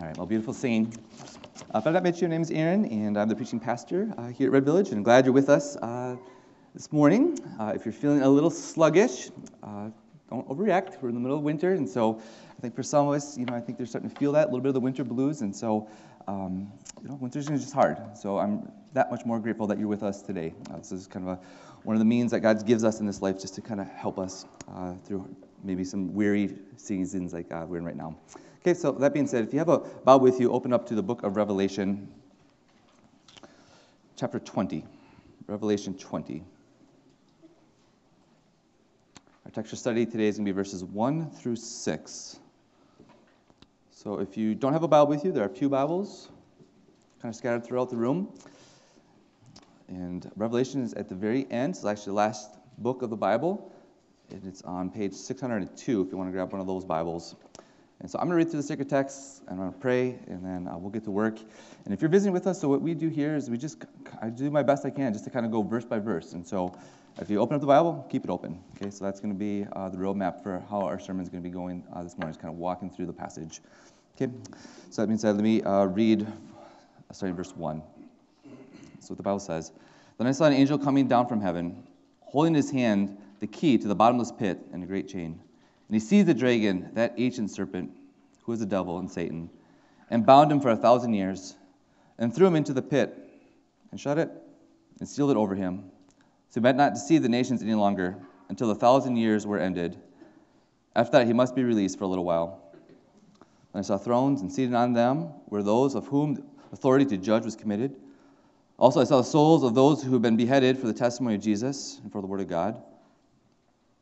All right, well, beautiful scene. Uh, if I've not met you, your name is Aaron, and I'm the preaching pastor uh, here at Red Village, and I'm glad you're with us uh, this morning. Uh, if you're feeling a little sluggish, uh, don't overreact. We're in the middle of winter, and so I think for some of us, you know, I think they're starting to feel that, a little bit of the winter blues, and so, um, you know, winter's just hard. So I'm that much more grateful that you're with us today. Uh, this is kind of a, one of the means that God gives us in this life just to kind of help us through maybe some weary seasons like we're in right now. Okay, so that being said, if you have a Bible with you, open up to the book of Revelation, chapter 20. Revelation 20. Our texture study today is going to be verses 1 through 6. So if you don't have a Bible with you, there are a few Bibles kind of scattered throughout the room. And Revelation is at the very end. It's actually the last book of the Bible. And it's on page 602 if you want to grab one of those Bibles. And so I'm going to read through the sacred text, and I'm going to pray, and then uh, we'll get to work. And if you're visiting with us, so what we do here is we just, I do my best I can just to kind of go verse by verse. And so if you open up the Bible, keep it open. Okay, so that's going to be uh, the roadmap for how our sermon is going to be going uh, this morning, just kind of walking through the passage. Okay, so that being said, let me uh, read starting verse 1. So what the Bible says Then I saw an angel coming down from heaven, holding in his hand the key to the bottomless pit and a great chain. And he seized the dragon, that ancient serpent, who is the devil and Satan, and bound him for a thousand years, and threw him into the pit, and shut it, and sealed it over him, so he might not deceive the nations any longer until the thousand years were ended. After that, he must be released for a little while. And I saw thrones, and seated on them were those of whom authority to judge was committed. Also, I saw the souls of those who had been beheaded for the testimony of Jesus and for the word of God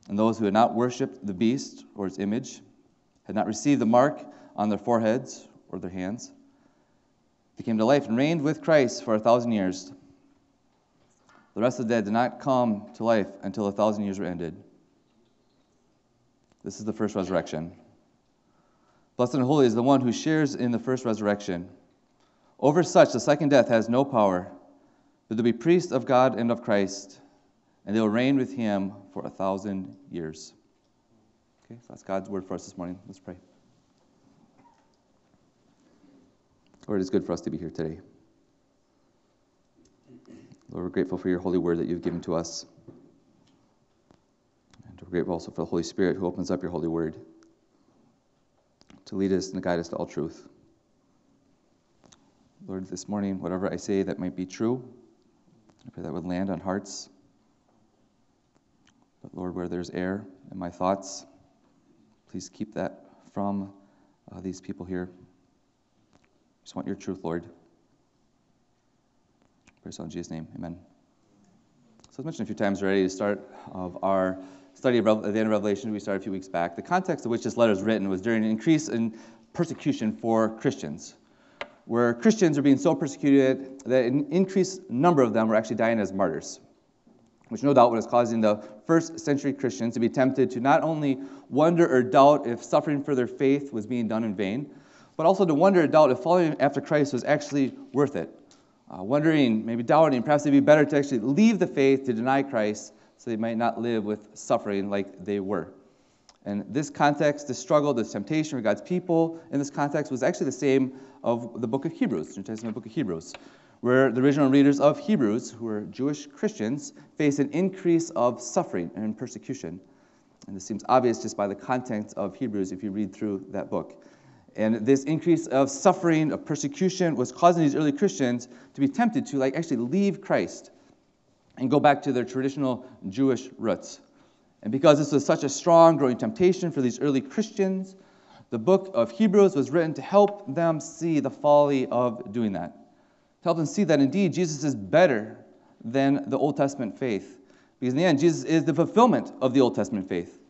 and those who had not worshipped the beast or its image, had not received the mark on their foreheads or their hands, they came to life and reigned with Christ for a thousand years. The rest of the dead did not come to life until a thousand years were ended. This is the first resurrection. Blessed and holy is the one who shares in the first resurrection. Over such, the second death has no power, but to be priests of God and of Christ and they will reign with him for a thousand years. Okay, so that's God's word for us this morning. Let's pray. Lord, it's good for us to be here today. Lord, we're grateful for your holy word that you've given to us. And we're grateful also for the Holy Spirit who opens up your holy word to lead us and guide us to all truth. Lord, this morning, whatever I say that might be true, I pray that would land on hearts but Lord, where there's error in my thoughts, please keep that from uh, these people here. Just want your truth, Lord. Praise in Jesus' name. Amen. So, as mentioned a few times already, the start of our study of the end of Revelation, we started a few weeks back. The context of which this letter is written was during an increase in persecution for Christians, where Christians were being so persecuted that an increased number of them were actually dying as martyrs which no doubt was causing the first century Christians to be tempted to not only wonder or doubt if suffering for their faith was being done in vain, but also to wonder or doubt if following after Christ was actually worth it. Uh, wondering, maybe doubting, perhaps it'd be better to actually leave the faith to deny Christ so they might not live with suffering like they were. And this context, this struggle, this temptation for God's people in this context was actually the same of the book of Hebrews, New Testament book of Hebrews where the original readers of Hebrews, who were Jewish Christians, face an increase of suffering and persecution. And this seems obvious just by the content of Hebrews if you read through that book. And this increase of suffering, of persecution, was causing these early Christians to be tempted to like actually leave Christ and go back to their traditional Jewish roots. And because this was such a strong, growing temptation for these early Christians, the book of Hebrews was written to help them see the folly of doing that help them see that indeed Jesus is better than the Old Testament faith. Because in the end, Jesus is the fulfillment of the Old Testament faith.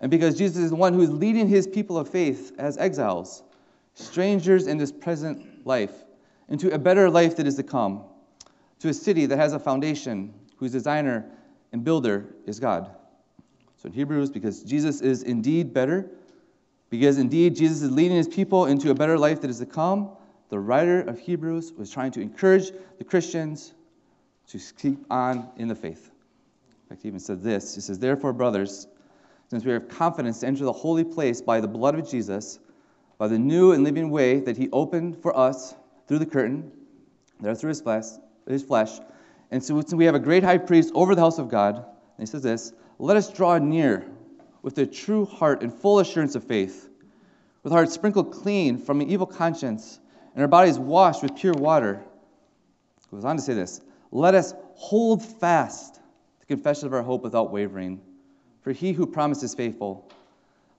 And because Jesus is the one who is leading his people of faith as exiles, strangers in this present life, into a better life that is to come, to a city that has a foundation, whose designer and builder is God. So in Hebrews, because Jesus is indeed better, because indeed Jesus is leading his people into a better life that is to come, the writer of Hebrews was trying to encourage the Christians to keep on in the faith. In fact, he even said this He says, Therefore, brothers, since we have confidence to enter the holy place by the blood of Jesus, by the new and living way that he opened for us through the curtain, there through his flesh, his flesh. And so we have a great high priest over the house of God. And he says this Let us draw near with a true heart and full assurance of faith, with hearts sprinkled clean from an evil conscience, and our bodies washed with pure water. He goes on to say this Let us hold fast the confession of our hope without wavering, for he who promised is faithful.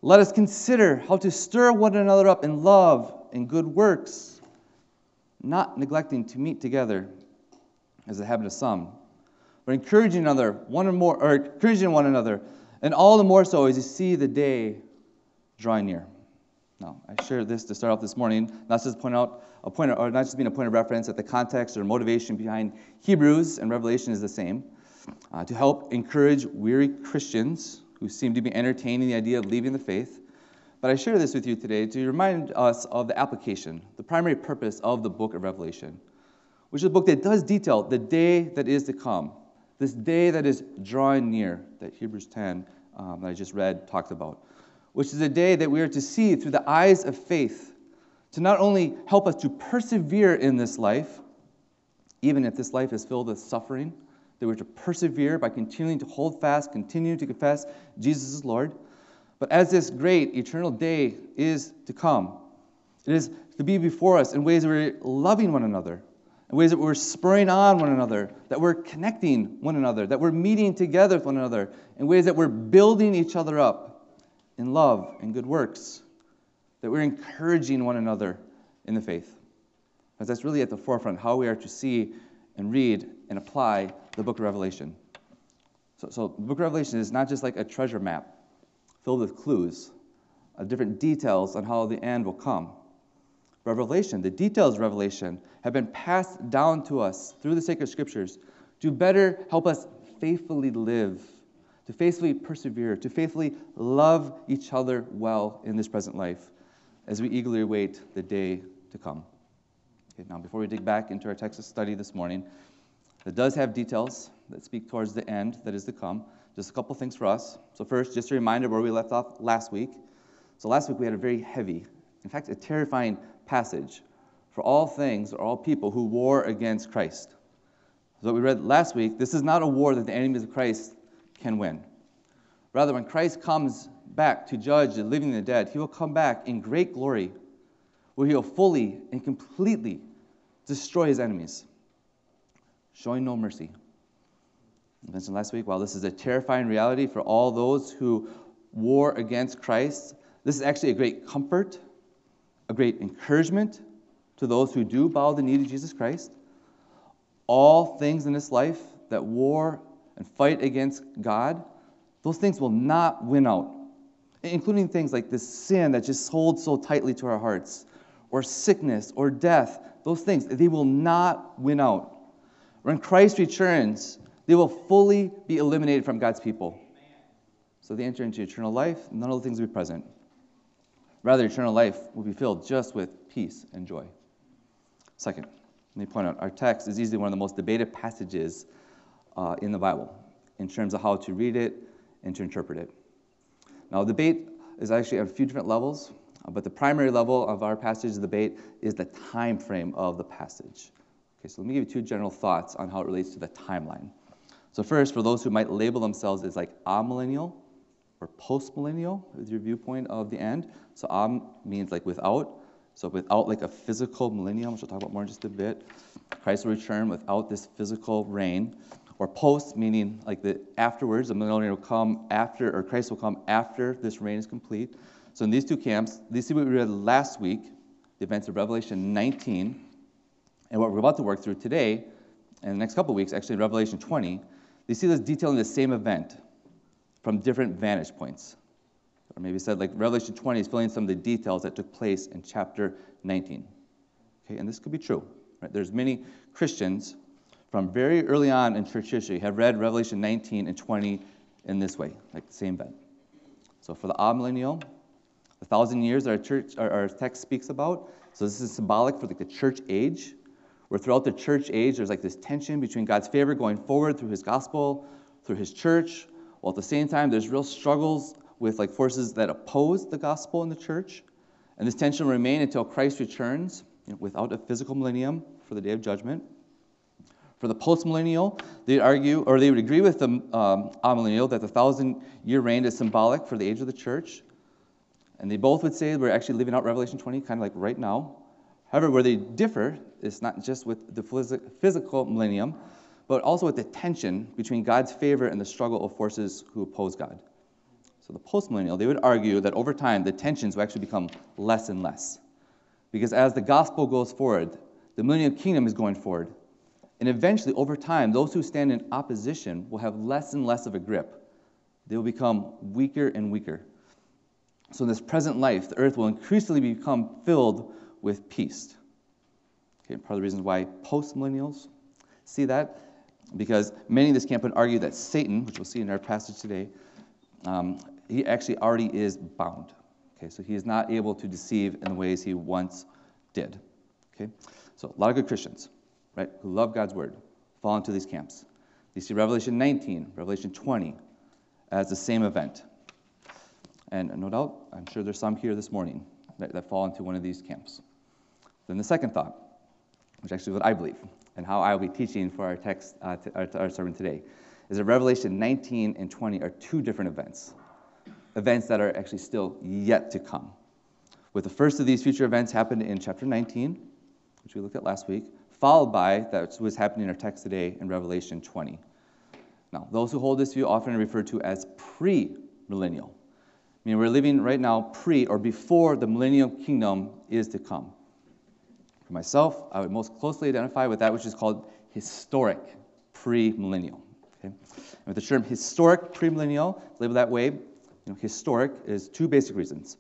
Let us consider how to stir one another up in love and good works, not neglecting to meet together as the habit of some, but encouraging another, one or more, or encouraging one another, and all the more so as you see the day drawing near. Now, I share this to start off this morning, not just point out a point, or not just being a point of reference that the context or motivation behind Hebrews and Revelation is the same, uh, to help encourage weary Christians who seem to be entertaining the idea of leaving the faith. But I share this with you today to remind us of the application, the primary purpose of the book of Revelation, which is a book that does detail the day that is to come, this day that is drawing near, that Hebrews 10 um, that I just read talked about, which is a day that we are to see through the eyes of faith, to not only help us to persevere in this life, even if this life is filled with suffering, that we're to persevere by continuing to hold fast, continue to confess Jesus is Lord. But as this great eternal day is to come, it is to be before us in ways that we're loving one another, in ways that we're spurring on one another, that we're connecting one another, that we're meeting together with one another, in ways that we're building each other up in love and good works, that we're encouraging one another in the faith. Because that's really at the forefront how we are to see and read and apply the book of Revelation. So, so the book of Revelation is not just like a treasure map filled with clues of different details on how the end will come. Revelation, the details of Revelation, have been passed down to us through the sacred scriptures to better help us faithfully live, to faithfully persevere, to faithfully love each other well in this present life as we eagerly await the day to come. Okay, now, before we dig back into our text of study this morning, that does have details that speak towards the end that is to come. Just a couple things for us. So, first, just a reminder where we left off last week. So, last week we had a very heavy, in fact, a terrifying passage for all things or all people who war against Christ. So, what we read last week, this is not a war that the enemies of Christ can win. Rather, when Christ comes back to judge the living and the dead, he will come back in great glory where he will fully and completely destroy his enemies, showing no mercy. I mentioned last week, while this is a terrifying reality for all those who war against Christ, this is actually a great comfort, a great encouragement to those who do bow the knee to Jesus Christ. All things in this life that war and fight against God, those things will not win out, including things like this sin that just holds so tightly to our hearts or sickness or death, those things, they will not win out. When Christ returns, they will fully be eliminated from God's people. So they enter into eternal life, none of the things will be present. Rather, eternal life will be filled just with peace and joy. Second, let me point out our text is easily one of the most debated passages uh, in the Bible in terms of how to read it and to interpret it. Now, debate is actually at a few different levels. But the primary level of our passage debate is the time frame of the passage. Okay, so let me give you two general thoughts on how it relates to the timeline. So first, for those who might label themselves as like amillennial or postmillennial, with your viewpoint of the end. So am means like without. So without like a physical millennium, which we'll talk about more in just a bit. Christ will return without this physical reign. Or post, meaning like the afterwards, the millennium will come after, or Christ will come after this reign is complete. So in these two camps, these see what we read last week, the events of Revelation 19, and what we're about to work through today, and the next couple weeks, actually in Revelation 20, they see this detailing the same event from different vantage points. Or maybe said like Revelation 20 is filling in some of the details that took place in chapter 19. Okay, and this could be true. Right? There's many Christians from very early on in church history have read Revelation 19 and 20 in this way, like the same event. So for the amillennial, the thousand years our church, our, our text speaks about. So this is symbolic for like the church age, where throughout the church age there's like this tension between God's favor going forward through His gospel, through His church, while at the same time there's real struggles with like forces that oppose the gospel in the church, And this tension will remain until Christ returns you know, without a physical millennium for the day of judgment. For the postmillennial, they argue, or they would agree with the um, amillennial that the thousand year reign is symbolic for the age of the church. And they both would say we're actually living out Revelation 20, kind of like right now. However, where they differ is not just with the physical millennium, but also with the tension between God's favor and the struggle of forces who oppose God. So the postmillennial, they would argue that over time the tensions will actually become less and less. Because as the gospel goes forward, the millennial kingdom is going forward, and eventually, over time, those who stand in opposition will have less and less of a grip. They will become weaker and weaker. So, in this present life, the earth will increasingly become filled with peace. Okay, part of the reasons why post millennials see that, because many in this camp would argue that Satan, which we'll see in our passage today, um, he actually already is bound. Okay, so he is not able to deceive in the ways he once did. Okay, so a lot of good Christians right, who love God's word, fall into these camps. You see Revelation 19, Revelation 20 as the same event. And no doubt, I'm sure there's some here this morning that, that fall into one of these camps. Then the second thought, which actually is what I believe, and how I will be teaching for our text, uh, our, our sermon today, is that Revelation 19 and 20 are two different events, events that are actually still yet to come. With the first of these future events happened in chapter 19, which we looked at last week, followed by that's what's happening in our text today in Revelation 20. Now, those who hold this view often refer to as pre-millennial. I mean, we're living right now pre or before the millennial kingdom is to come. For myself, I would most closely identify with that which is called historic pre-millennial. Okay? And with the term historic premillennial, labeled that way, you know, historic is two basic reasons.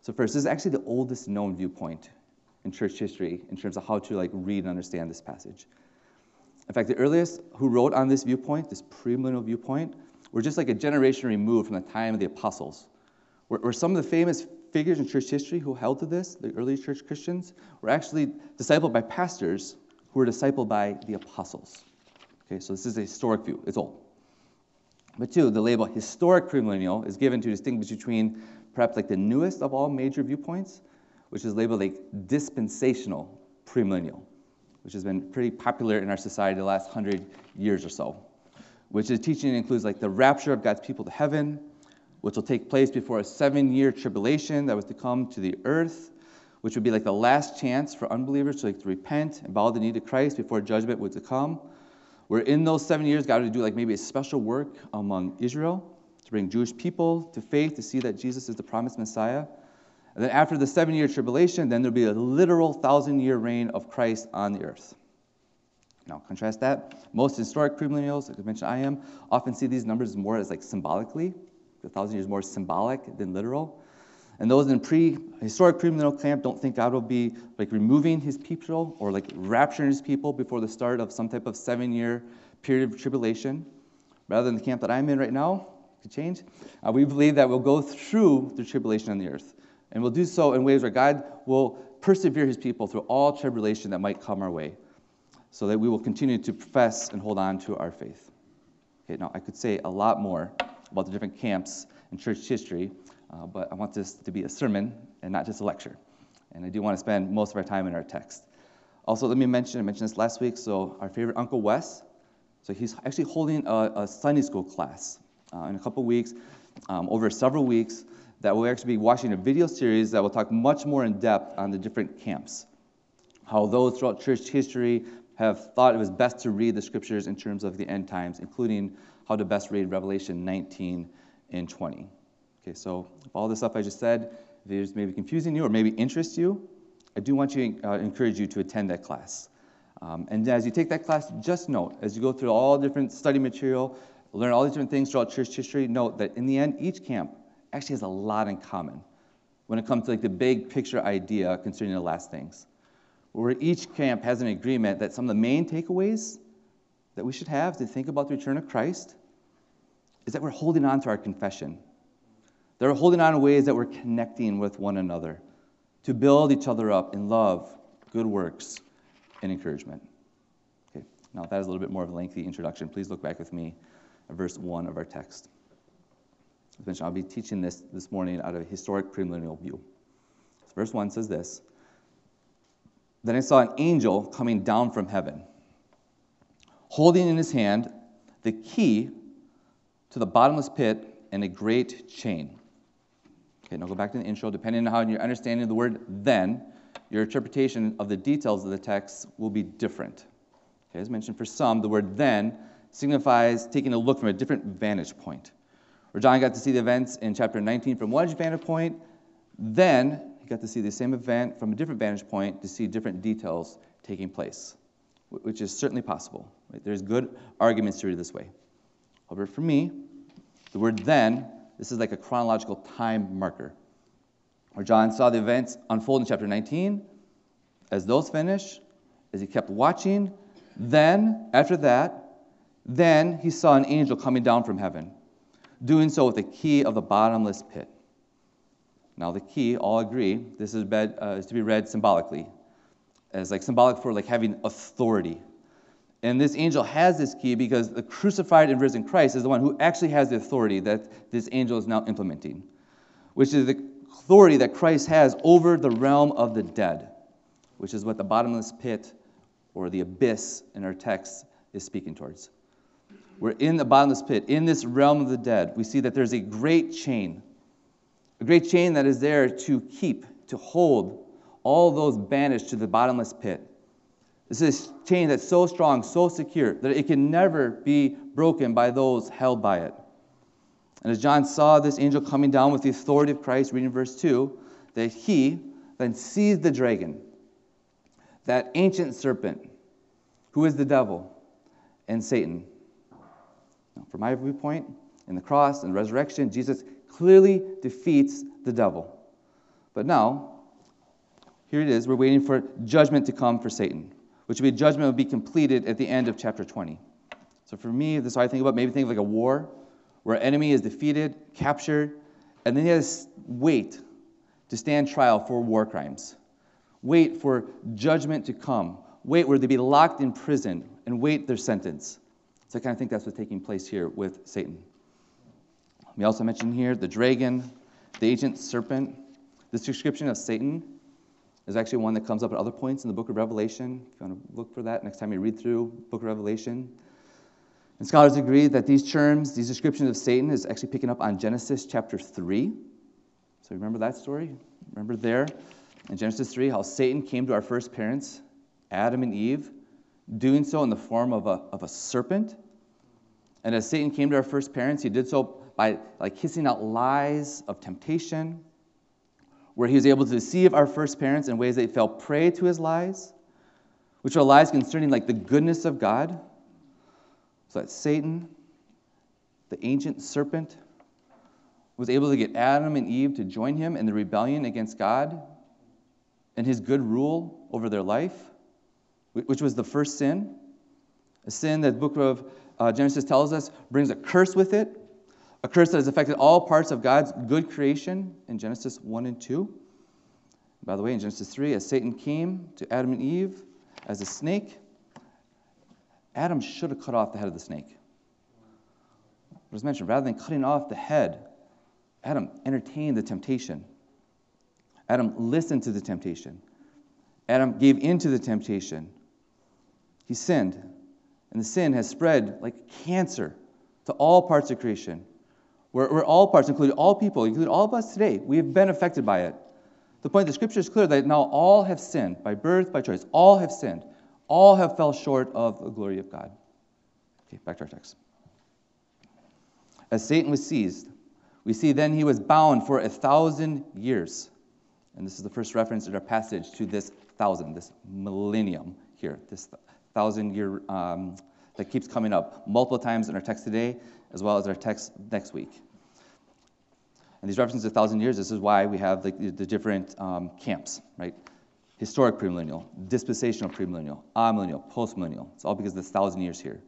So first, this is actually the oldest known viewpoint in church history in terms of how to like read and understand this passage. In fact, the earliest who wrote on this viewpoint, this premillennial viewpoint, were just like a generation removed from the time of the apostles. Were, were some of the famous figures in church history who held to this, the early church Christians, were actually discipled by pastors who were discipled by the apostles. Okay, so this is a historic view, it's old. But two, the label historic premillennial is given to distinguish between perhaps like the newest of all major viewpoints which is labeled a dispensational premillennial, which has been pretty popular in our society the last hundred years or so. Which is teaching includes like the rapture of God's people to heaven, which will take place before a seven-year tribulation that was to come to the earth, which would be like the last chance for unbelievers to like to repent and bow the knee to Christ before judgment would to come. Where in those seven years, God would do like maybe a special work among Israel to bring Jewish people to faith to see that Jesus is the promised Messiah. And then after the seven year tribulation, then there'll be a literal thousand year reign of Christ on the earth. Now, contrast that. Most historic premillennials, like I mentioned, I am, often see these numbers more as like symbolically. The thousand years more symbolic than literal. And those in pre-historic premillennial camp don't think God will be like removing his people or like rapturing his people before the start of some type of seven-year period of tribulation. Rather than the camp that I'm in right now, could change. Uh, we believe that we'll go through the tribulation on the earth. And we'll do so in ways where God will persevere his people through all tribulation that might come our way, so that we will continue to profess and hold on to our faith. Okay, now I could say a lot more about the different camps in church history, uh, but I want this to be a sermon and not just a lecture. And I do want to spend most of our time in our text. Also, let me mention, I mentioned this last week, so our favorite Uncle Wes, so he's actually holding a, a Sunday school class uh, in a couple weeks, um, over several weeks that we'll actually be watching a video series that will talk much more in depth on the different camps. How those throughout church history have thought it was best to read the scriptures in terms of the end times, including how to best read Revelation 19 and 20. Okay, so if all this stuff I just said, if it's maybe confusing you or maybe interests you, I do want to uh, encourage you to attend that class. Um, and as you take that class, just note, as you go through all different study material, learn all these different things throughout church history, note that in the end, each camp actually has a lot in common when it comes to like the big picture idea concerning the last things. Where each camp has an agreement that some of the main takeaways that we should have to think about the return of Christ is that we're holding on to our confession. That we're holding on in ways that we're connecting with one another to build each other up in love, good works, and encouragement. Okay, now that is a little bit more of a lengthy introduction. Please look back with me at verse 1 of our text. As mentioned, I'll be teaching this this morning out of a historic premillennial view. Verse 1 says this Then I saw an angel coming down from heaven, holding in his hand the key to the bottomless pit and a great chain. Okay, now go back to the intro. Depending on how you're understanding the word then, your interpretation of the details of the text will be different. Okay, as mentioned, for some, the word then signifies taking a look from a different vantage point. Where John got to see the events in chapter 19 from one vantage point, then he got to see the same event from a different vantage point to see different details taking place, which is certainly possible. Right? There's good arguments to read this way. However, for me, the word then, this is like a chronological time marker. Where John saw the events unfold in chapter 19, as those finish, as he kept watching, then, after that, then he saw an angel coming down from heaven, doing so with the key of the bottomless pit. Now, the key, all agree, this is, read, uh, is to be read symbolically, as like symbolic for like having authority. And this angel has this key because the crucified and risen Christ is the one who actually has the authority that this angel is now implementing, which is the authority that Christ has over the realm of the dead, which is what the bottomless pit or the abyss in our text is speaking towards. We're in the bottomless pit, in this realm of the dead. We see that there's a great chain, a great chain that is there to keep, to hold all those banished to the bottomless pit. This is a chain that's so strong, so secure, that it can never be broken by those held by it. And as John saw this angel coming down with the authority of Christ, reading verse 2, that he then seized the dragon, that ancient serpent, who is the devil and Satan. From my viewpoint, in the cross and resurrection, Jesus clearly defeats the devil. But now, here it is, we're waiting for judgment to come for Satan which would be judgment would be completed at the end of chapter 20. So for me, this is what I think about. Maybe think of like a war where an enemy is defeated, captured, and then he has wait to stand trial for war crimes. Wait for judgment to come. Wait where they be locked in prison and wait their sentence. So I kind of think that's what's taking place here with Satan. We also mentioned here the dragon, the ancient serpent. This description of Satan is actually one that comes up at other points in the book of Revelation. If you want to look for that next time you read through book of Revelation. And scholars agree that these terms, these descriptions of Satan, is actually picking up on Genesis chapter 3. So remember that story? Remember there in Genesis 3 how Satan came to our first parents, Adam and Eve, doing so in the form of a, of a serpent. And as Satan came to our first parents, he did so by like hissing out lies of temptation where he was able to deceive our first parents in ways that fell prey to his lies, which are lies concerning like the goodness of God. So that Satan, the ancient serpent, was able to get Adam and Eve to join him in the rebellion against God and his good rule over their life, which was the first sin. A sin that the book of uh, Genesis tells us brings a curse with it a curse that has affected all parts of God's good creation in Genesis 1 and 2. By the way, in Genesis 3, as Satan came to Adam and Eve as a snake, Adam should have cut off the head of the snake. It was mentioned, rather than cutting off the head, Adam entertained the temptation. Adam listened to the temptation. Adam gave in to the temptation. He sinned. And the sin has spread like cancer to all parts of creation. We're, we're all parts, including all people, including all of us today. We have been affected by it. The point the scripture is clear that now all have sinned by birth, by choice. All have sinned. All have fell short of the glory of God. Okay, back to our text. As Satan was seized, we see then he was bound for a thousand years. And this is the first reference in our passage to this thousand, this millennium here, this thousand year um, that keeps coming up multiple times in our text today, as well as our text next week. And these references to thousand years, this is why we have the, the different um, camps, right? Historic premillennial, dispensational premillennial, amillennial, postmillennial. It's all because of this thousand years here.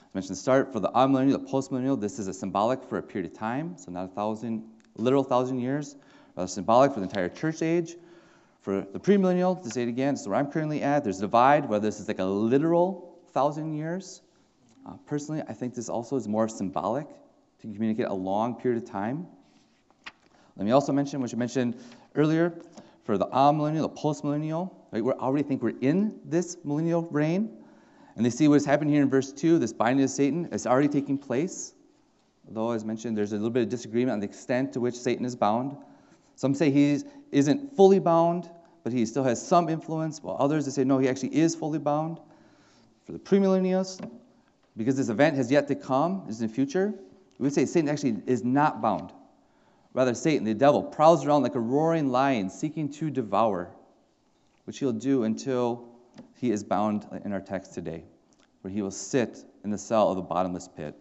I mentioned the start for the amillennial, the postmillennial. This is a symbolic for a period of time, so not a thousand, literal thousand years, rather symbolic for the entire church age. For the premillennial, to say it again, is where I'm currently at. There's a divide, whether this is like a literal thousand years. Uh, personally, I think this also is more symbolic to communicate a long period of time. Let me also mention, which I mentioned earlier, for the amillennial, the postmillennial. Right? We already think we're in this millennial reign. And they see what's happening here in verse 2, this binding of Satan, is already taking place. Although, as mentioned, there's a little bit of disagreement on the extent to which Satan is bound. Some say he isn't fully bound, but he still has some influence, while others say no, he actually is fully bound. For the premillennialists, because this event has yet to come, is in the future, we would say Satan actually is not bound. Rather, Satan, the devil, prowls around like a roaring lion seeking to devour, which he'll do until he is bound in our text today, where he will sit in the cell of the bottomless pit,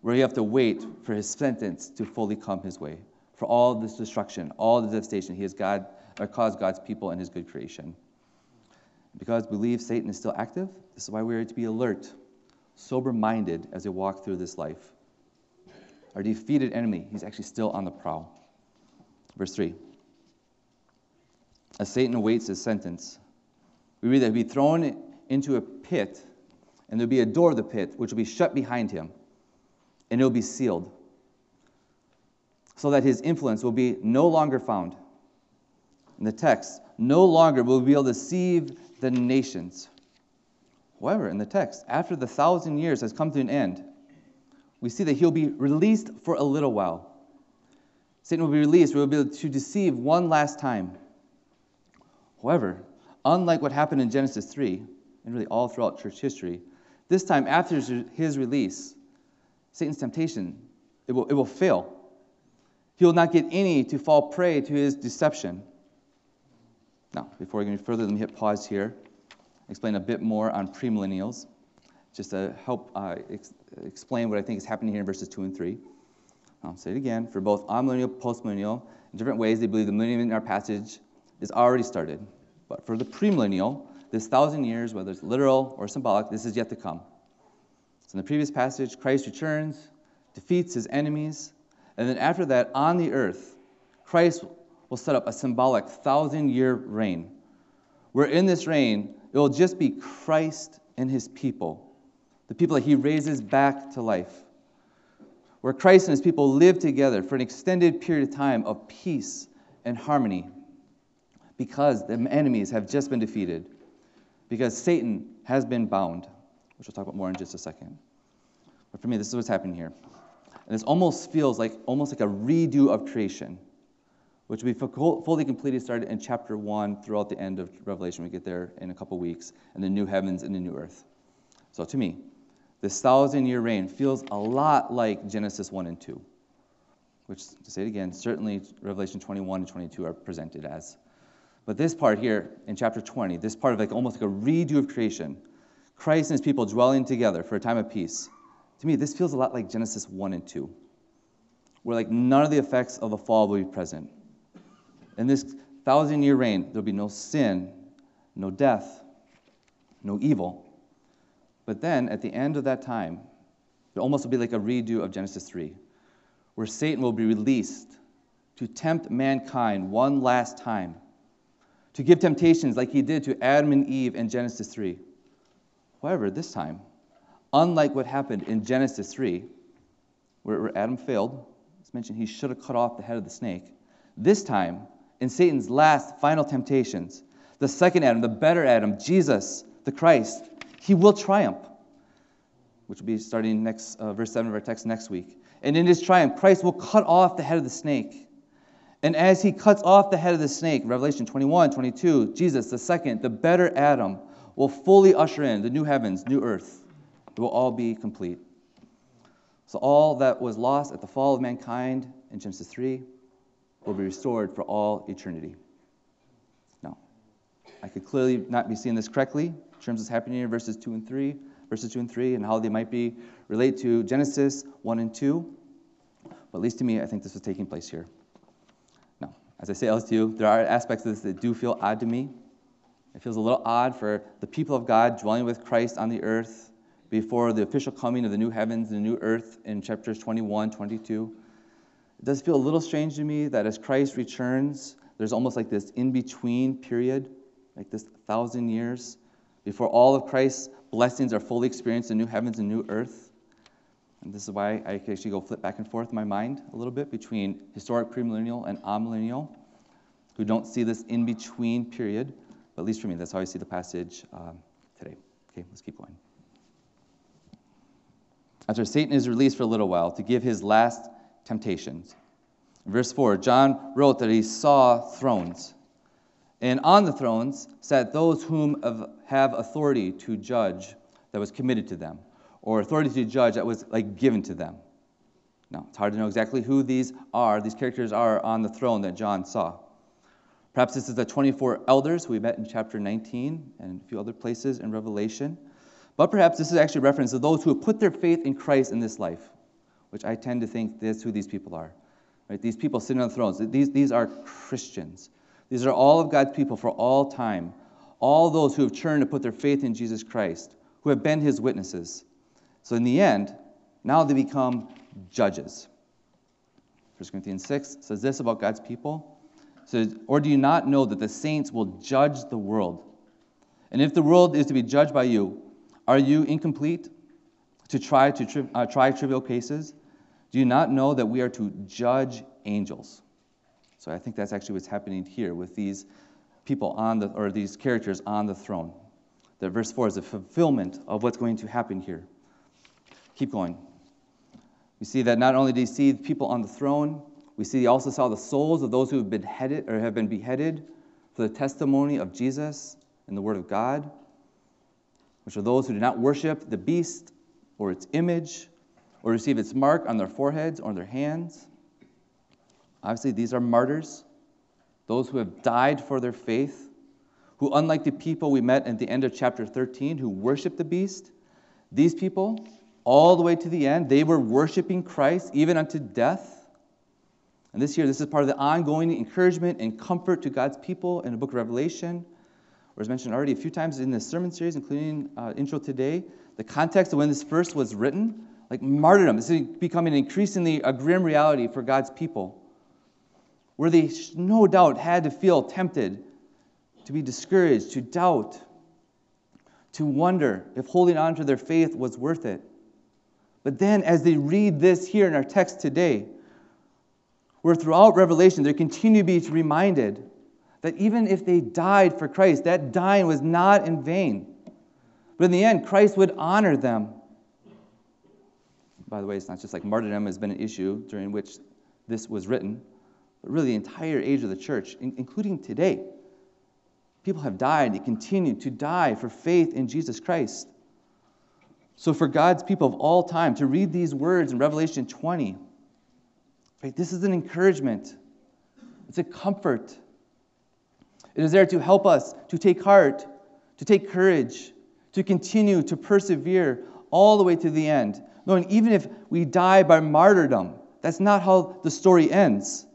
where you have to wait for his sentence to fully come his way, for all this destruction, all the devastation he has God, or caused God's people and his good creation. Because we believe Satan is still active, this is why we are to be alert, sober minded as we walk through this life. Our defeated enemy, he's actually still on the prowl. Verse 3 As Satan awaits his sentence, we read that he'll be thrown into a pit, and there'll be a door of the pit which will be shut behind him, and it will be sealed, so that his influence will be no longer found. In the text, no longer will be able to deceive the nations. However, in the text, after the thousand years has come to an end, we see that he'll be released for a little while. Satan will be released, we'll be able to deceive one last time. However, unlike what happened in Genesis 3, and really all throughout church history, this time after his release, Satan's temptation, it will, it will fail. He will not get any to fall prey to his deception. Now, before we go any further, let me hit pause here, explain a bit more on premillennials, just to help uh, ex- explain what I think is happening here in verses 2 and 3. I'll say it again. For both amillennial, postmillennial, in different ways, they believe the millennium in our passage is already started. But for the premillennial, this thousand years, whether it's literal or symbolic, this is yet to come. So in the previous passage, Christ returns, defeats his enemies, and then after that, on the earth, Christ will set up a symbolic thousand year reign. Where in this reign, it will just be Christ and his people, the people that he raises back to life. Where Christ and his people live together for an extended period of time of peace and harmony because the enemies have just been defeated, because Satan has been bound, which we'll talk about more in just a second. But for me, this is what's happening here. And this almost feels like almost like a redo of creation, which be fully completed started in chapter 1 throughout the end of Revelation. We get there in a couple weeks, and the new heavens and the new earth. So to me, this thousand year reign feels a lot like Genesis 1 and 2, which, to say it again, certainly Revelation 21 and 22 are presented as. But this part here in chapter 20, this part of like almost like a redo of creation, Christ and his people dwelling together for a time of peace. To me, this feels a lot like Genesis 1 and 2, where like none of the effects of the fall will be present. In this thousand year reign, there'll be no sin, no death, no evil. But then at the end of that time, it almost will be like a redo of Genesis 3, where Satan will be released to tempt mankind one last time to give temptations like he did to Adam and Eve in Genesis 3. However, this time, unlike what happened in Genesis 3, where Adam failed, it's mentioned he should have cut off the head of the snake. This time, in Satan's last final temptations, the second Adam, the better Adam, Jesus, the Christ, he will triumph, which will be starting next uh, verse 7 of our text next week. And in his triumph, Christ will cut off the head of the snake. And as he cuts off the head of the snake, Revelation 21, 22, Jesus, the second, the better Adam, will fully usher in the new heavens, new earth. It will all be complete. So all that was lost at the fall of mankind in Genesis 3 will be restored for all eternity. Now, I could clearly not be seeing this correctly in terms of what's happening in verses 2 and 3, verses 2 and 3, and how they might be relate to Genesis 1 and 2. But at least to me, I think this is taking place here. Now, as I say else to you, there are aspects of this that do feel odd to me. It feels a little odd for the people of God dwelling with Christ on the earth before the official coming of the new heavens and the new earth in chapters 21, 22. It does feel a little strange to me that as Christ returns, there's almost like this in between period, like this thousand years, before all of Christ's blessings are fully experienced in new heavens and new earth. And this is why I actually go flip back and forth in my mind a little bit between historic premillennial and amillennial. who don't see this in between period. But at least for me, that's how I see the passage um, today. Okay, let's keep going. After Satan is released for a little while to give his last temptations. Verse 4, John wrote that he saw thrones. And on the thrones sat those whom have authority to judge that was committed to them, or authority to judge that was like given to them. Now, it's hard to know exactly who these are, these characters are on the throne that John saw. Perhaps this is the 24 elders we met in chapter 19 and a few other places in Revelation. But perhaps this is actually a reference to those who have put their faith in Christ in this life, which I tend to think that's who these people are. Right? These people sitting on thrones, these, these are Christians. These are all of God's people for all time. All those who have turned to put their faith in Jesus Christ, who have been his witnesses. So in the end, now they become judges. 1 Corinthians 6 says this about God's people. It says, Or do you not know that the saints will judge the world? And if the world is to be judged by you, are you incomplete to try, to tri- uh, try trivial cases? Do you not know that we are to judge angels? So I think that's actually what's happening here with these people on the, or these characters on the throne. That verse 4 is a fulfillment of what's going to happen here. Keep going. We see that not only do you see people on the throne, we see he also saw the souls of those who have been headed or have been beheaded for the testimony of Jesus and the Word of God, which are those who do not worship the beast or its image or receive its mark on their foreheads or on their hands. Obviously, these are martyrs, those who have died for their faith, who, unlike the people we met at the end of chapter 13, who worship the beast, these people all the way to the end. They were worshiping Christ even unto death. And this year, this is part of the ongoing encouragement and comfort to God's people in the book of Revelation. Or as mentioned already a few times in this sermon series, including uh, intro today, the context of when this first was written, like martyrdom, is becoming increasingly a grim reality for God's people, where they no doubt had to feel tempted, to be discouraged, to doubt, to wonder if holding on to their faith was worth it. But then, as they read this here in our text today, where throughout Revelation they continue to be reminded that even if they died for Christ, that dying was not in vain. But in the end, Christ would honor them. By the way, it's not just like martyrdom has been an issue during which this was written, but really the entire age of the church, including today. People have died, they continue to die for faith in Jesus Christ. So, for God's people of all time to read these words in Revelation 20, right, this is an encouragement, it's a comfort. It is there to help us to take heart, to take courage, to continue to persevere all the way to the end, knowing even if we die by martyrdom, that's not how the story ends.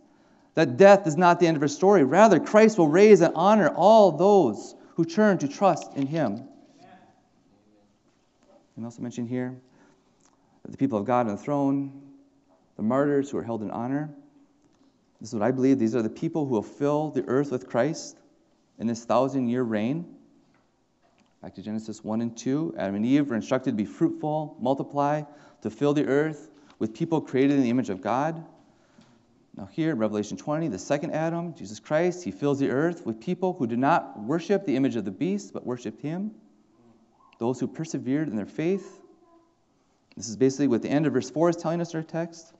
That death is not the end of our story. Rather, Christ will raise and honor all those who turn to trust in Him. And also mentioned here that the people of God on the throne, the martyrs who are held in honor. This is what I believe. These are the people who will fill the earth with Christ in this thousand year reign. Back to Genesis 1 and 2. Adam and Eve were instructed to be fruitful, multiply, to fill the earth with people created in the image of God. Now, here in Revelation 20, the second Adam, Jesus Christ, he fills the earth with people who did not worship the image of the beast, but worshiped him those who persevered in their faith. This is basically what the end of verse 4 is telling us in our text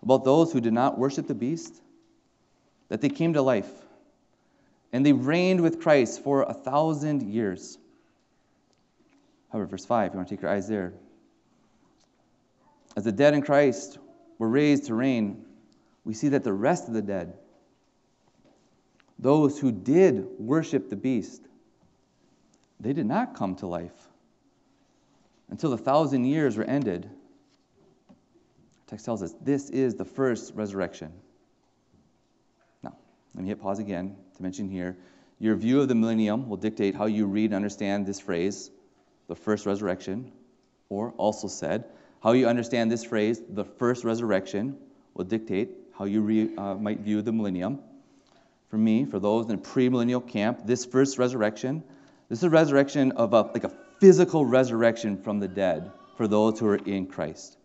about those who did not worship the beast, that they came to life and they reigned with Christ for a thousand years. However, verse 5, you want to take your eyes there. As the dead in Christ were raised to reign, we see that the rest of the dead, those who did worship the beast, they did not come to life until the thousand years were ended. The text tells us this is the first resurrection. Let me hit pause again to mention here your view of the millennium will dictate how you read and understand this phrase, the first resurrection, or also said, how you understand this phrase, the first resurrection, will dictate how you re, uh, might view the millennium. For me, for those in the premillennial camp, this first resurrection, this is a resurrection of a, like a physical resurrection from the dead for those who are in Christ.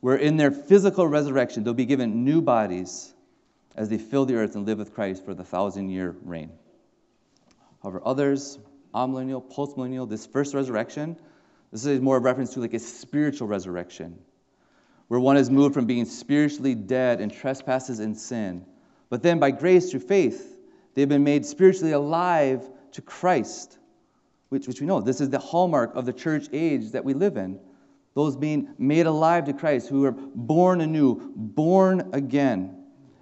Where in their physical resurrection, they'll be given new bodies as they fill the earth and live with Christ for the thousand year reign. However, others, amillennial, postmillennial, this first resurrection, this is more a reference to like a spiritual resurrection, where one is moved from being spiritually dead in trespasses and sin, but then by grace through faith, they've been made spiritually alive to Christ, which, which we know this is the hallmark of the church age that we live in. Those being made alive to Christ, who are born anew, born again,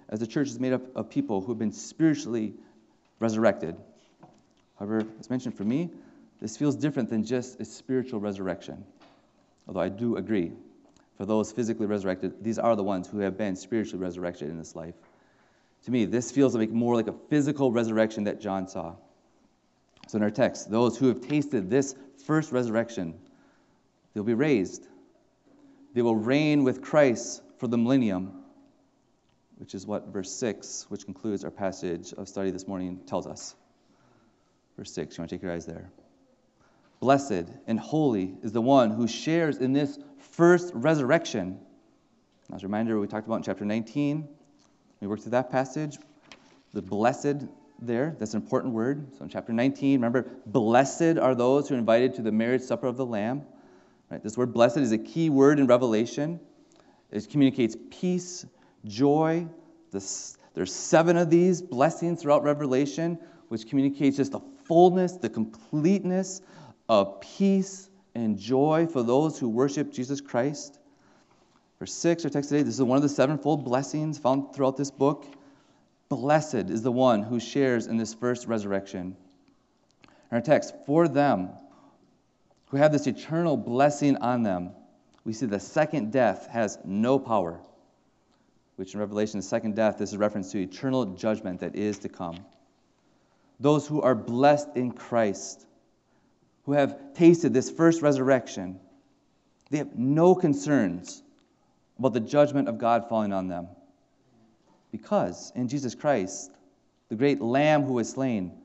as the church is made up of people who have been spiritually resurrected. However, as mentioned for me, this feels different than just a spiritual resurrection. Although I do agree, for those physically resurrected, these are the ones who have been spiritually resurrected in this life. To me, this feels like more like a physical resurrection that John saw. So in our text, those who have tasted this first resurrection, they'll be raised. They will reign with Christ for the millennium, which is what verse 6, which concludes our passage of study this morning, tells us. Verse 6, you want to take your eyes there. Blessed and holy is the one who shares in this first resurrection. As a reminder, we talked about in chapter 19. We worked through that passage. The blessed there. That's an important word. So in chapter 19, remember, blessed are those who are invited to the marriage supper of the Lamb. Right? This word blessed is a key word in Revelation. It communicates peace, joy. This, there's seven of these blessings throughout Revelation, which communicates just the fullness, the completeness of peace and joy for those who worship Jesus Christ. Verse 6, our text today, this is one of the sevenfold blessings found throughout this book. Blessed is the one who shares in this first resurrection. In our text, for them who have this eternal blessing on them, we see the second death has no power, which in Revelation, the second death this is a reference to eternal judgment that is to come. Those who are blessed in Christ, who have tasted this first resurrection, they have no concerns about the judgment of God falling on them. Because in Jesus Christ, the great Lamb who was slain,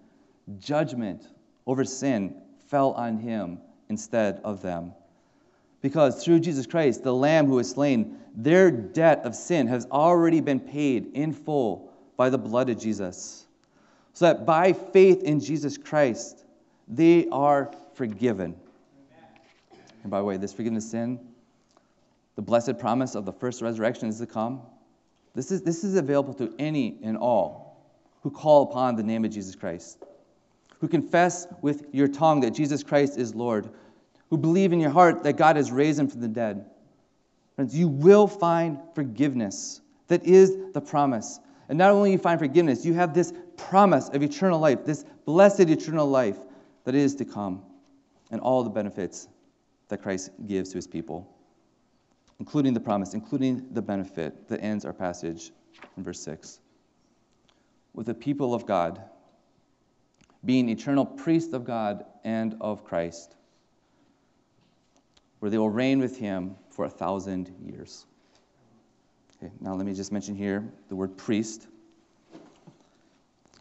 judgment over sin fell on him instead of them. Because through Jesus Christ, the Lamb who was slain, their debt of sin has already been paid in full by the blood of Jesus. So that by faith in Jesus Christ, they are forgiven. And by the way, this forgiveness of sin, the blessed promise of the first resurrection is to come. This is, this is available to any and all who call upon the name of Jesus Christ, who confess with your tongue that Jesus Christ is Lord, who believe in your heart that God has raised him from the dead. Friends, you will find forgiveness. That is the promise. And not only you find forgiveness, you have this promise of eternal life, this blessed eternal life that is to come, and all the benefits that Christ gives to his people including the promise, including the benefit that ends our passage in verse 6. With the people of God, being eternal priests of God and of Christ, where they will reign with him for a thousand years. Okay, now let me just mention here the word priest. You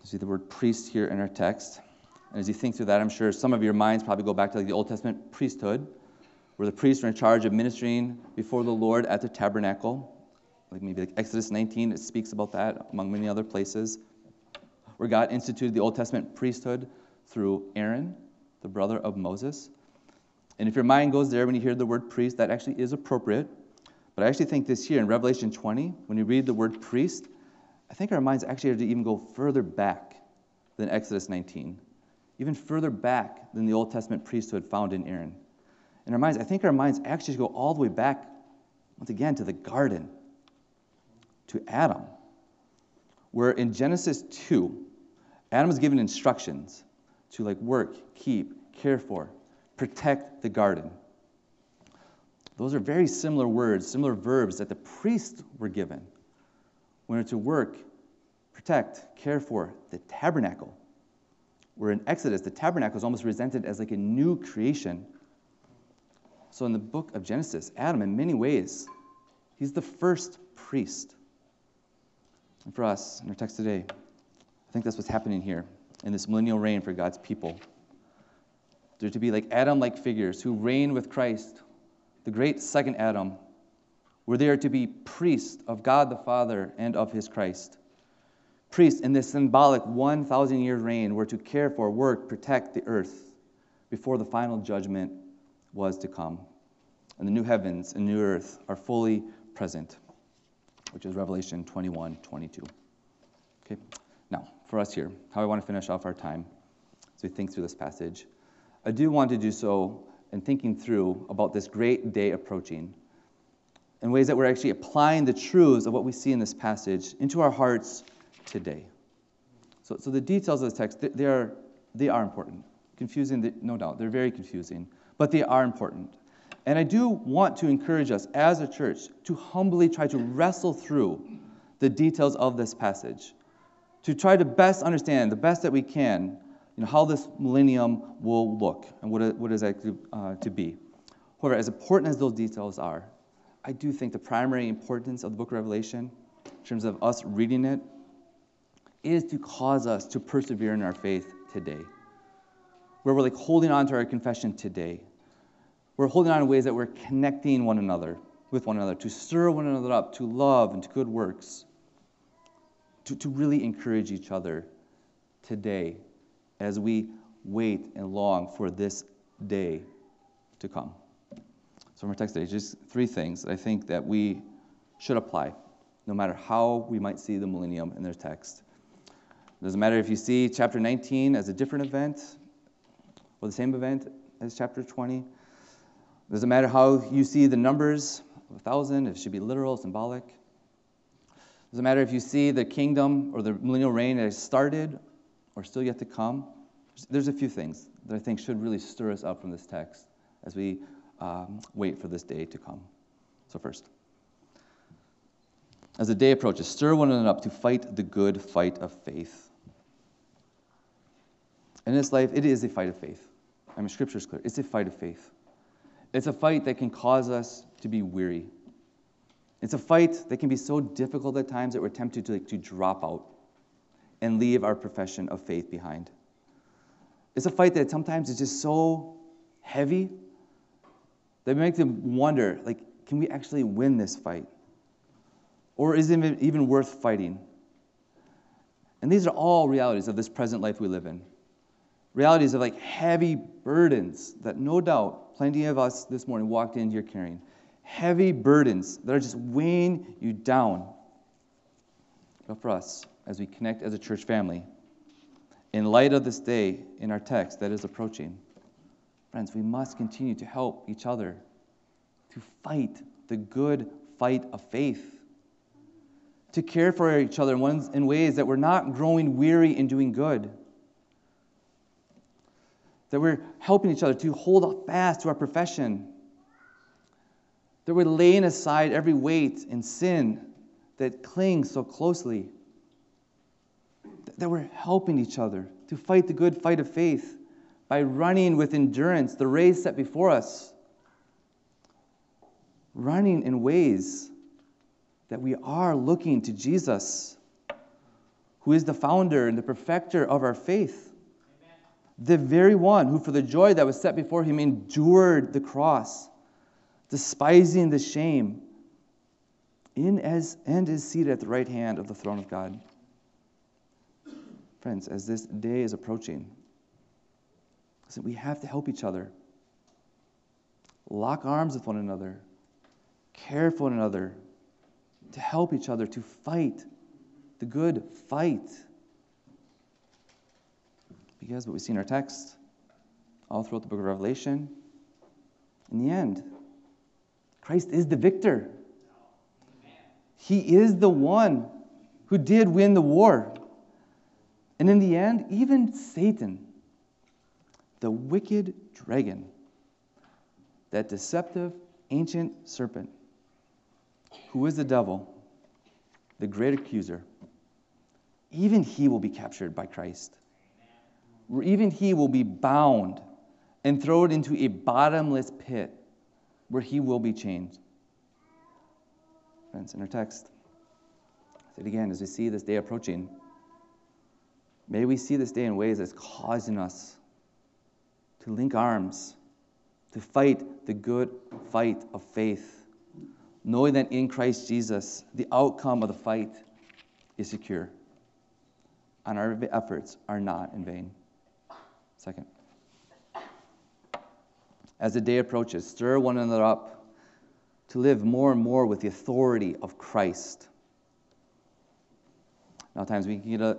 see the word priest here in our text. And as you think through that, I'm sure some of your minds probably go back to like the Old Testament priesthood where the priests are in charge of ministering before the Lord at the tabernacle. Like maybe like Exodus 19, it speaks about that, among many other places. Where God instituted the Old Testament priesthood through Aaron, the brother of Moses. And if your mind goes there when you hear the word priest, that actually is appropriate. But I actually think this here in Revelation 20, when you read the word priest, I think our minds actually have to even go further back than Exodus 19, even further back than the Old Testament priesthood found in Aaron in our minds, I think our minds actually go all the way back, once again, to the garden, to Adam, where in Genesis 2, Adam was given instructions to like work, keep, care for, protect the garden. Those are very similar words, similar verbs that the priests were given when they're to work, protect, care for the tabernacle. Where in Exodus, the tabernacle is almost presented as like a new creation so, in the book of Genesis, Adam, in many ways, he's the first priest. And for us, in our text today, I think that's what's happening here in this millennial reign for God's people. They're to be like Adam like figures who reign with Christ, the great second Adam, where they are to be priests of God the Father and of his Christ, priests in this symbolic 1,000 year reign were to care for, work, protect the earth before the final judgment was to come. And the new heavens and new earth are fully present, which is Revelation 21 22. Okay, now for us here, how I want to finish off our time as we think through this passage. I do want to do so in thinking through about this great day approaching in ways that we're actually applying the truths of what we see in this passage into our hearts today. So, so the details of the text, they are, they are important. Confusing, no doubt. They're very confusing, but they are important. And I do want to encourage us as a church to humbly try to wrestle through the details of this passage, to try to best understand, the best that we can, you know, how this millennium will look and what it, what is actually uh, to be. However, as important as those details are, I do think the primary importance of the book of Revelation, in terms of us reading it, is to cause us to persevere in our faith today. Where we're like holding on to our confession today. We're holding on in ways that we're connecting one another with one another, to stir one another up, to love and to good works, to, to really encourage each other today as we wait and long for this day to come. So from our text today, just three things that I think that we should apply, no matter how we might see the millennium in their text. It doesn't matter if you see chapter 19 as a different event or the same event as chapter 20. It doesn't matter how you see the numbers of a thousand, if it should be literal, symbolic. It doesn't matter if you see the kingdom or the millennial reign has started or still yet to come. There's a few things that I think should really stir us up from this text as we um, wait for this day to come. So, first, as the day approaches, stir one another up to fight the good fight of faith. In this life, it is a fight of faith. I mean, Scripture is clear. It's a fight of faith. It's a fight that can cause us to be weary. It's a fight that can be so difficult at times that we're tempted to, like, to drop out and leave our profession of faith behind. It's a fight that sometimes is just so heavy that makes them wonder, like, can we actually win this fight? Or is it even worth fighting? And these are all realities of this present life we live in. Realities of like heavy burdens that no doubt plenty of us this morning walked in here carrying. Heavy burdens that are just weighing you down. But for us, as we connect as a church family, in light of this day in our text that is approaching, friends, we must continue to help each other to fight the good fight of faith, to care for each other in ways that we're not growing weary in doing good, that we're helping each other to hold fast to our profession, that we're laying aside every weight and sin that clings so closely that we're helping each other to fight the good fight of faith by running with endurance the race set before us. Running in ways that we are looking to Jesus, who is the founder and the perfecter of our faith. Amen. The very one who, for the joy that was set before him, endured the cross, despising the shame, in as, and is seated at the right hand of the throne of God. Friends, as this day is approaching, we have to help each other. Lock arms with one another, care for one another, to help each other to fight the good fight. Because what we see in our text, all throughout the book of Revelation, in the end, Christ is the victor. He is the one who did win the war. And in the end, even Satan, the wicked dragon, that deceptive ancient serpent, who is the devil, the great accuser, even he will be captured by Christ. Even he will be bound and thrown into a bottomless pit where he will be chained. Friends, in our text, say it again as we see this day approaching. May we see this day in ways that's causing us to link arms, to fight the good fight of faith, knowing that in Christ Jesus, the outcome of the fight is secure. and our efforts are not in vain. Second, as the day approaches, stir one another up to live more and more with the authority of Christ. Now, times we can get a,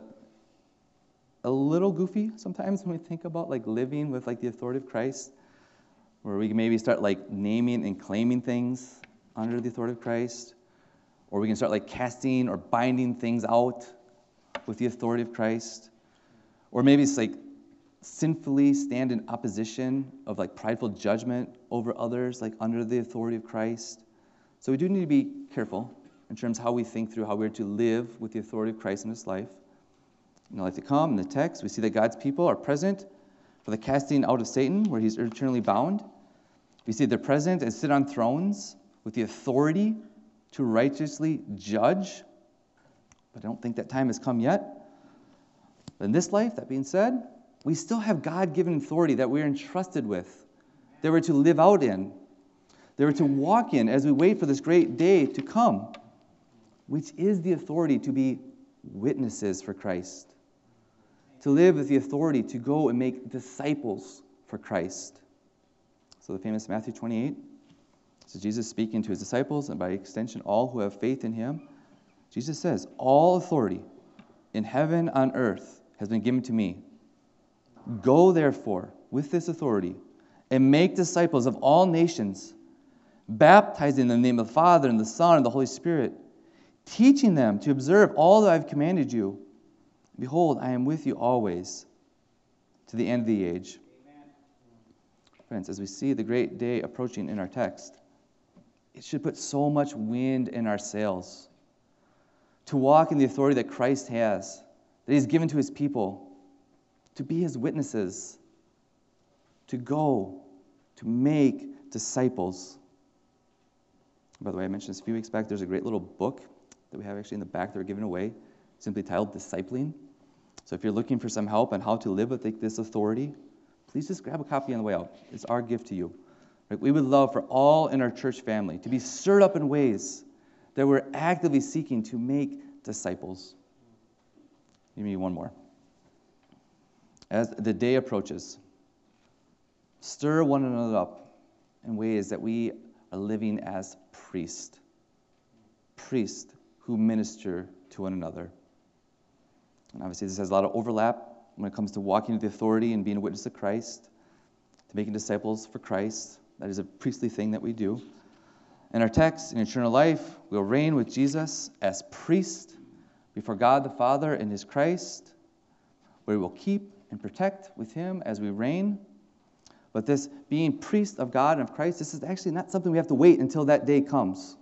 a little goofy sometimes when we think about like living with like the authority of Christ, where we can maybe start like naming and claiming things under the authority of Christ, or we can start like casting or binding things out with the authority of Christ, or maybe it's like sinfully stand in opposition of like prideful judgment over others, like under the authority of Christ. So we do need to be careful in terms of how we think through how we're to live with the authority of Christ in this life. In the life to come, in the text, we see that God's people are present for the casting out of Satan, where he's eternally bound. We see they're present and sit on thrones with the authority to righteously judge. But I don't think that time has come yet. But in this life, that being said, we still have God given authority that we're entrusted with, that we're to live out in, that we're to walk in as we wait for this great day to come, which is the authority to be witnesses for Christ, to live with the authority to go and make disciples for Christ. So the famous Matthew 28. So Jesus speaking to his disciples, and by extension, all who have faith in him. Jesus says, All authority in heaven and earth has been given to me. Go, therefore, with this authority and make disciples of all nations, baptizing them in the name of the Father and the Son and the Holy Spirit, teaching them to observe all that I've commanded you. Behold, I am with you always to the end of the age. Amen. Friends, as we see the great day approaching in our text, it should put so much wind in our sails to walk in the authority that Christ has, that He's given to His people to be his witnesses, to go, to make disciples. By the way, I mentioned this a few weeks back. There's a great little book that we have actually in the back that we're giving away, simply titled Discipling. So if you're looking for some help on how to live with this authority, please just grab a copy on the way out. It's our gift to you. We would love for all in our church family to be stirred up in ways that we're actively seeking to make disciples. Give me one more as the day approaches, stir one another up in ways that we are living as priests. Priests who minister to one another. And obviously, this has a lot of overlap when it comes to walking with the authority and being a witness to Christ, to making disciples for Christ. That is a priestly thing that we do. In our text, in eternal life, we'll reign with Jesus as priest before God the Father in his Christ, where we will keep and protect with him as we reign. But this being priest of God and of Christ, this is actually not something we have to wait until that day comes.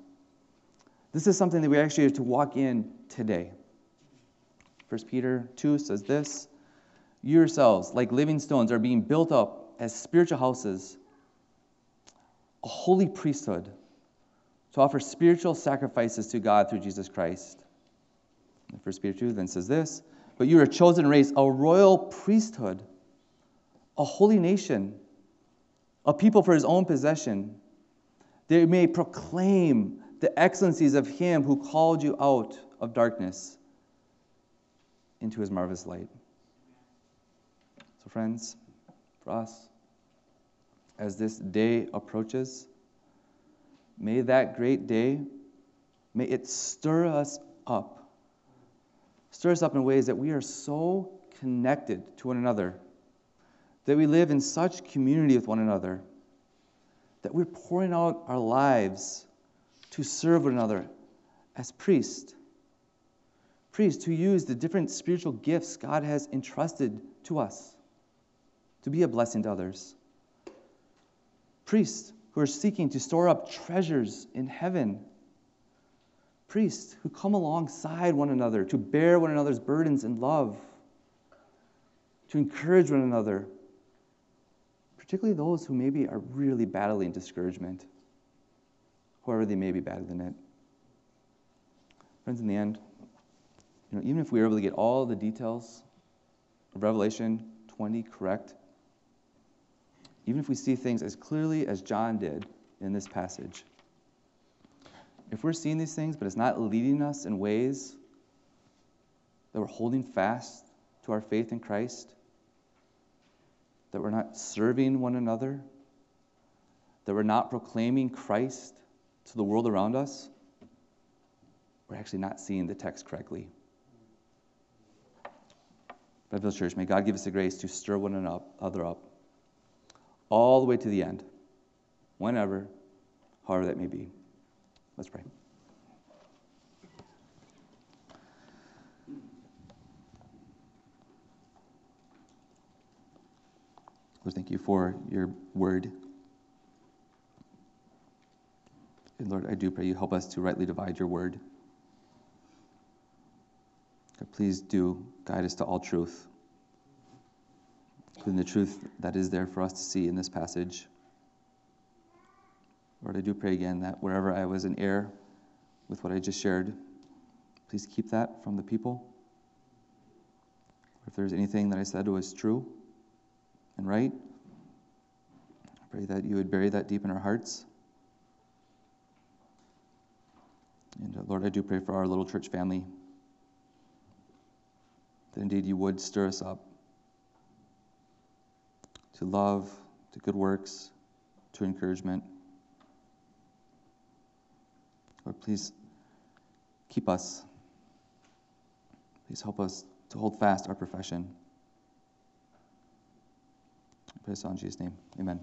This is something that we actually have to walk in today. 1 Peter 2 says this You yourselves, like living stones, are being built up as spiritual houses, a holy priesthood, to offer spiritual sacrifices to God through Jesus Christ. 1 Peter 2 then says this but you are a chosen race, a royal priesthood, a holy nation, a people for his own possession. They may proclaim the excellencies of him who called you out of darkness into his marvelous light. So, friends, for us, as this day approaches, may that great day, may it stir us up stir us up in ways that we are so connected to one another, that we live in such community with one another, that we're pouring out our lives to serve one another as priests. Priests who use the different spiritual gifts God has entrusted to us to be a blessing to others. Priests who are seeking to store up treasures in heaven priests who come alongside one another to bear one another's burdens in love, to encourage one another, particularly those who maybe are really battling discouragement, whoever they may be battling it. Friends, in the end, you know, even if we were able to get all the details of Revelation 20 correct, even if we see things as clearly as John did in this passage, if we're seeing these things, but it's not leading us in ways that we're holding fast to our faith in Christ, that we're not serving one another, that we're not proclaiming Christ to the world around us, we're actually not seeing the text correctly. Red Village Church, may God give us the grace to stir one another up all the way to the end, whenever, however that may be. Let's pray. Lord, thank you for your word. And Lord, I do pray you help us to rightly divide your word. Please do guide us to all truth, including the truth that is there for us to see in this passage. Lord, I do pray again that wherever I was in error with what I just shared, please keep that from the people. If there's anything that I said was true and right, I pray that you would bury that deep in our hearts. And uh, Lord, I do pray for our little church family that indeed you would stir us up to love, to good works, to encouragement. Lord, please keep us. Please help us to hold fast our profession. I pray this in Jesus' name. Amen.